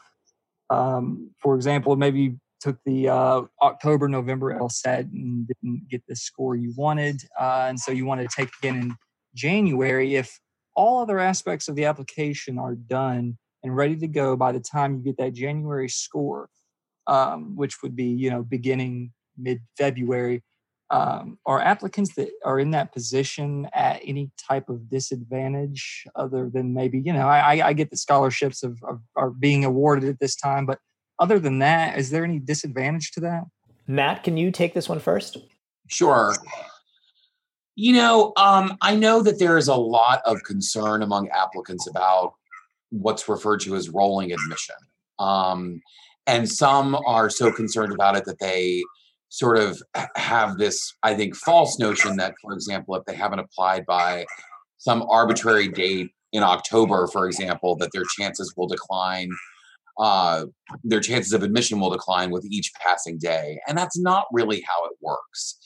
Um, for example, maybe you took the uh, October November LSAT and didn't get the score you wanted, uh, and so you want to take again in January. If all other aspects of the application are done and ready to go by the time you get that January score, um, which would be you know beginning mid February, um, are applicants that are in that position at any type of disadvantage other than maybe you know i, I get the scholarships of, of, are being awarded at this time but other than that is there any disadvantage to that? Matt can you take this one first? Sure. You know um, i know that there is a lot of concern among applicants about what's referred to as rolling admission. Um, and some are so concerned about it that they sort of have this, I think, false notion that, for example, if they haven't applied by some arbitrary date in October, for example, that their chances will decline. Uh, their chances of admission will decline with each passing day, and that's not really how it works.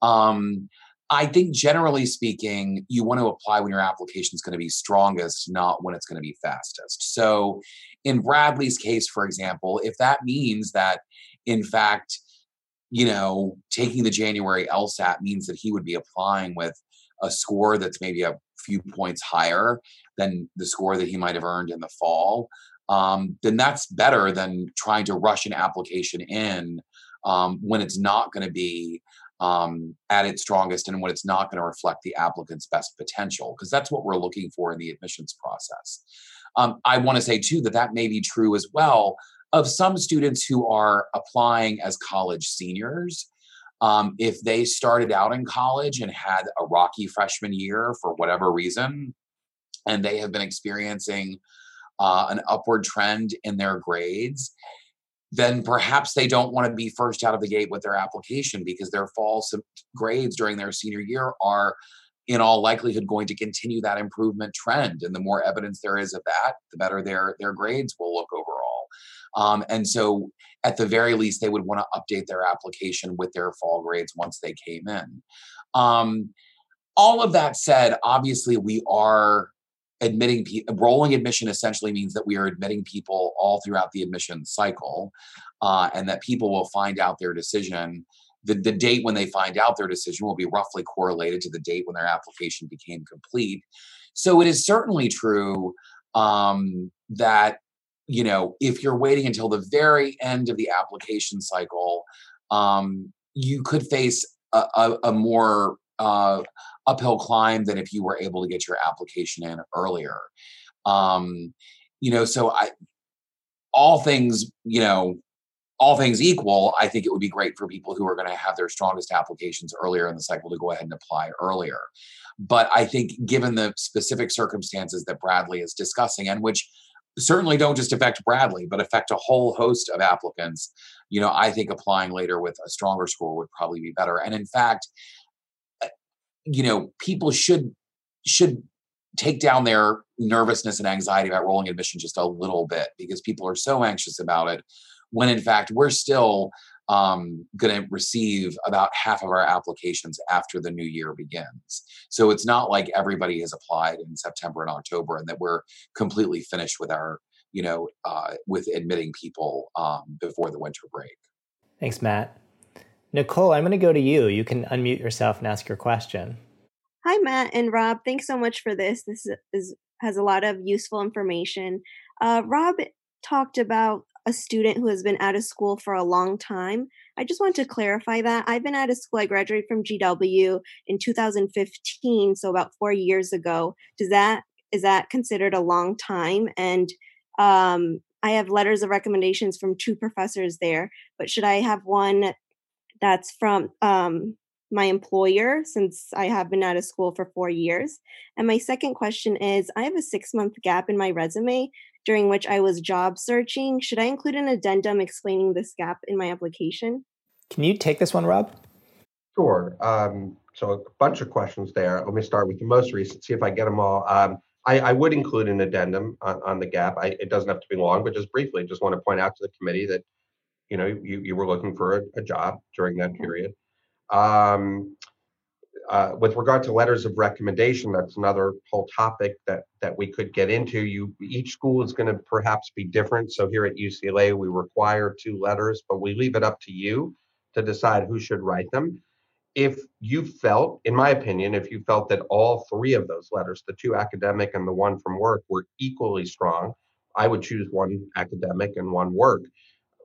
Um, I think generally speaking, you want to apply when your application is going to be strongest, not when it's going to be fastest. So, in Bradley's case, for example, if that means that, in fact, you know, taking the January LSAT means that he would be applying with a score that's maybe a few points higher than the score that he might have earned in the fall, um, then that's better than trying to rush an application in um, when it's not going to be um, at its strongest and when it's not going to reflect the applicant's best potential, because that's what we're looking for in the admissions process. Um, I want to say too that that may be true as well of some students who are applying as college seniors. Um, if they started out in college and had a rocky freshman year for whatever reason, and they have been experiencing uh, an upward trend in their grades, then perhaps they don't want to be first out of the gate with their application because their fall grades during their senior year are in all likelihood going to continue that improvement trend. And the more evidence there is of that the better their their grades will look overall. Um, and so at the very least they would want to update their application with their fall grades once they came in. Um, all of that said obviously we are admitting rolling admission essentially means that we are admitting people all throughout the admission cycle uh, and that people will find out their decision. The, the date when they find out their decision will be roughly correlated to the date when their application became complete. So it is certainly true um, that you know if you're waiting until the very end of the application cycle um, you could face a, a, a more uh, uphill climb than if you were able to get your application in earlier. Um, you know, so I, all things, you know, all things equal, I think it would be great for people who are going to have their strongest applications earlier in the cycle to go ahead and apply earlier. But I think, given the specific circumstances that Bradley is discussing, and which certainly don't just affect Bradley, but affect a whole host of applicants, you know, I think applying later with a stronger score would probably be better. And in fact, you know people should should take down their nervousness and anxiety about rolling admission just a little bit because people are so anxious about it when in fact we're still um, going to receive about half of our applications after the new year begins. So it's not like everybody has applied in September and October and that we're completely finished with our, you know, uh, with admitting people um, before the winter break. Thanks, Matt. Nicole, I'm going to go to you. You can unmute yourself and ask your question. Hi, Matt and Rob. Thanks so much for this. This is, has a lot of useful information. Uh, Rob talked about a student who has been out of school for a long time. I just want to clarify that. I've been out of school. I graduated from GW in 2015, so about four years ago. Does that is that considered a long time? And um, I have letters of recommendations from two professors there, but should I have one that's from um, my employer since I have been out of school for four years. And my second question is I have a six month gap in my resume during which I was job searching. Should I include an addendum explaining this gap in my application? Can you take this one, Rob? Sure. Um, so a bunch of questions there. Let me start with the most recent, see if I get them all. Um, I, I, would include an addendum on, on the gap. I, it doesn't have to be long, but just briefly, just want to point out to the committee that you know you, you were looking for a, a job during that period. Um, uh, with regard to letters of recommendation that's another whole topic that that we could get into. You each school is going to perhaps be different. So here at ucla we require two letters but we leave it up to you to decide who should write them. If you felt in my opinion if you felt that all three of those letters the two academic and the one from work were equally strong i would choose one academic and one work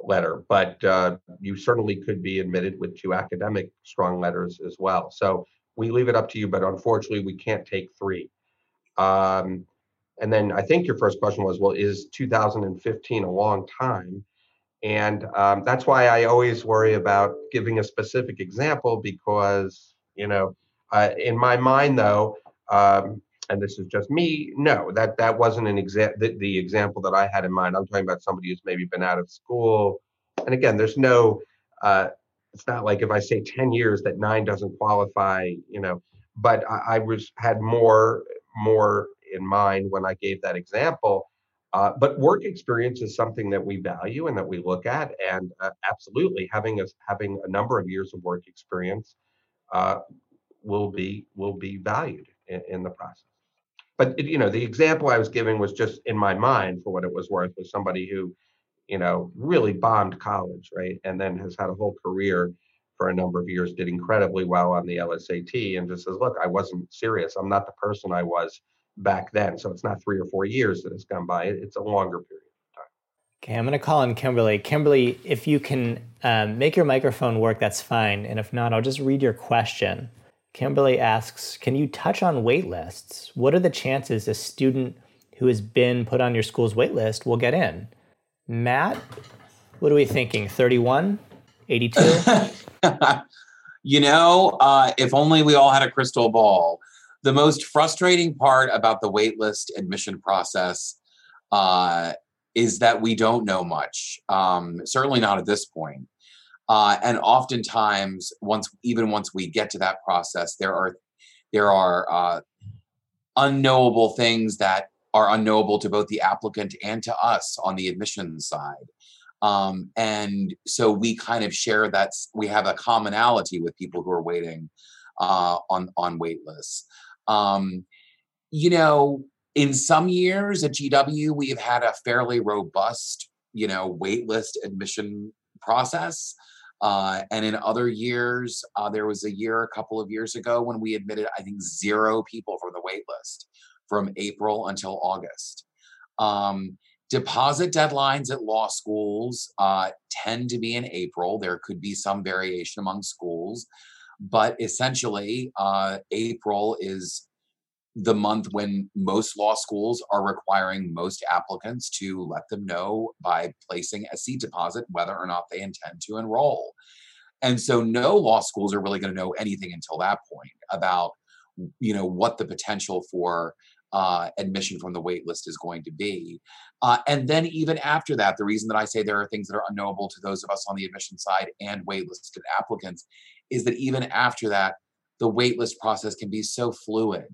letter, but uh, you certainly could be admitted with two academic strong letters as well. So we leave it up to you, but unfortunately, we can't take three. Um, and then I think your first question was, well, is 2015 a long time? And um, that's why I always worry about giving a specific example because, you know, uh, in my mind, though, um, and this is just me. No, that that wasn't an example. The, the, example that I had in mind. I'm talking about somebody who's maybe been out of school, and again, there's no. Uh, it's not like if I say 10 years that nine doesn't qualify, you know. But I, I was had more more in mind when I gave that example. Uh, but work experience is something that we value and that we look at, and uh, absolutely having a having a number of years of work experience uh, will be will be valued in, in the process but you know the example i was giving was just in my mind for what it was worth was somebody who you know really bombed college right and then has had a whole career for a number of years did incredibly well on the lsat and just says look i wasn't serious. I'm not the person i was back then. So it's not three or four years that has gone by. It's a longer period of time. Okay i'm going to call on kimberly. Kimberly if you can um, make your microphone work that's fine and if not i'll just read your question Kimberly asks, can you touch on waitlists? What are the chances a student who has been put on your school's waitlist will get in? Matt, what are we thinking? 31? 82? You know, uh, if only we all had a crystal ball. The most frustrating part about the waitlist admission process uh, is that we don't know much. Um, certainly not at this point. Uh, and oftentimes, once even once we get to that process, there are there are uh, unknowable things that are unknowable to both the applicant and to us on the admissions side. Um, and so we kind of share that we have a commonality with people who are waiting uh, on on wait lists. Um, you know, in some years at GW, we have had a fairly robust, you know, waitlist admission process. Uh, and in other years, uh, there was a year, a couple of years ago, when we admitted, I think, zero people from the waitlist from April until August. Um, deposit deadlines at law schools uh, tend to be in April. There could be some variation among schools, but essentially, uh, April is the month when most law schools are requiring most applicants to let them know by placing a seat deposit whether or not they intend to enroll. And so no law schools are really going to know anything until that point about you know what the potential for uh, admission from the wait list is going to be. Uh, and then even after that, the reason that I say there are things that are unknowable to those of us on the admission side and waitlisted applicants is that even after that, the waitlist process can be so fluid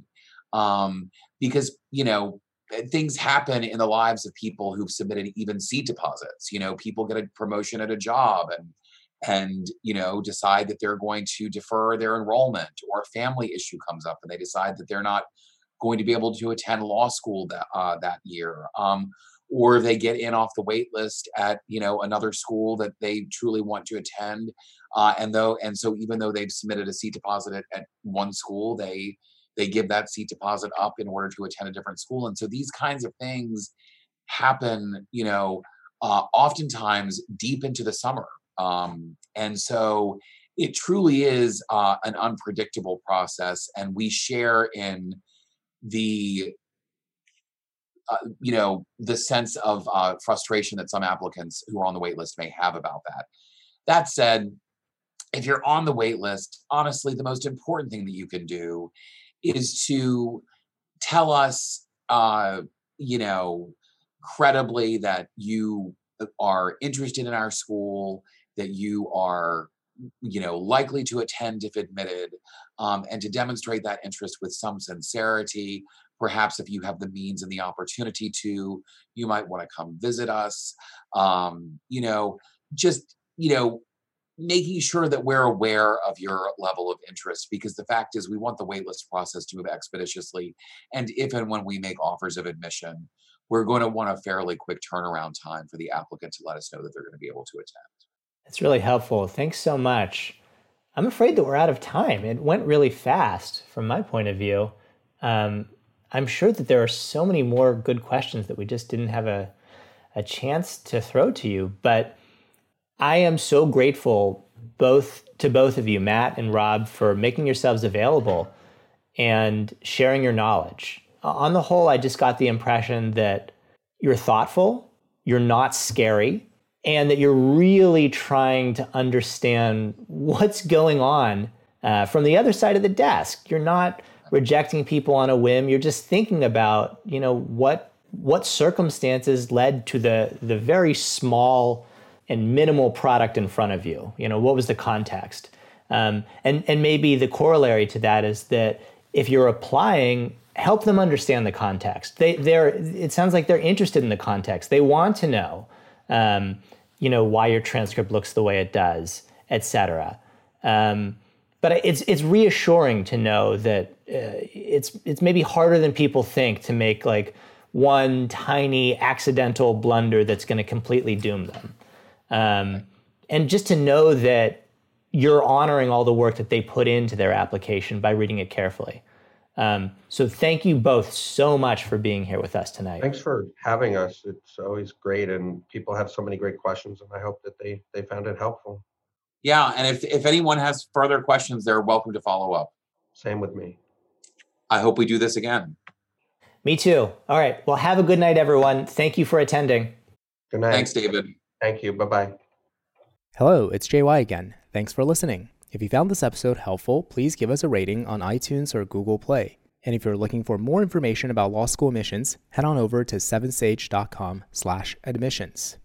um, because you know eh, things happen in the lives of people who've submitted even seed deposits. You know, people get a promotion at a job and and you know decide that they're going to defer their enrollment or a family issue comes up and they decide that they're not going to be able to attend law school that uh, that year um, or they get in off the wait list at you know another school that they truly want to attend uh, and though and so even though they've submitted a seat deposit at, at one school they they give that seat deposit up in order to attend a different school. And so these kinds of things happen you know uh, oftentimes deep into the summer. Um, and so it truly is uh, an unpredictable process. And we share in the uh, you know the sense of uh, frustration that some applicants who are on the wait list may have about that. That said if you're on the wait list honestly the most important thing that you can do is to tell us, uh, you know, credibly that you are interested in our school, that you are, you know, likely to attend if admitted, um, and to demonstrate that interest with some sincerity. Perhaps if you have the means and the opportunity to, you might want to come visit us. Um, you know, just you know making sure that we're aware of your level of interest because the fact is we want the waitlist process to move expeditiously and if and when we make offers of admission we're going to want a fairly quick turnaround time for the applicant to let us know that they're going to be able to attend. That's really helpful. Thanks so much. I'm afraid that we're out of time. It went really fast from my point of view. Um, i'm sure that there are so many more good questions that we just didn't have a, a chance to throw to you but I am so grateful both to both of you, Matt and Rob, for making yourselves available and sharing your knowledge. On the whole, I just got the impression that you're thoughtful, you're not scary, and that you're really trying to understand what's going on uh, from the other side of the desk. You're not rejecting people on a whim. You're just thinking about, you know, what what circumstances led to the the very small and minimal product in front of you. You know, what was the context? Um, and and maybe the corollary to that is that if you're applying, help them understand the context. They they're it sounds like they're interested in the context. They want to know, um, you know, why your transcript looks the way it does, etc. Um, but it's it's reassuring to know that uh, it's it's maybe harder than people think to make like one tiny accidental blunder that's going to completely doom them. Um, and just to know that you're honoring all the work that they put into their application by reading it carefully. Um, so thank you both so much for being here with us tonight. Thanks for having us. It's always great, and people have so many great questions, and I hope that they they found it helpful. Yeah, and if if anyone has further questions, they're welcome to follow up. Same with me. I hope we do this again. Me too. All right. Well, have a good night, everyone. Thank you for attending. Good night. Thanks, David. Thank you. Bye bye. Hello, it's JY again. Thanks for listening. If you found this episode helpful, please give us a rating on iTunes or Google Play. And if you're looking for more information about law school admissions, head on over to 7sage.com/admissions.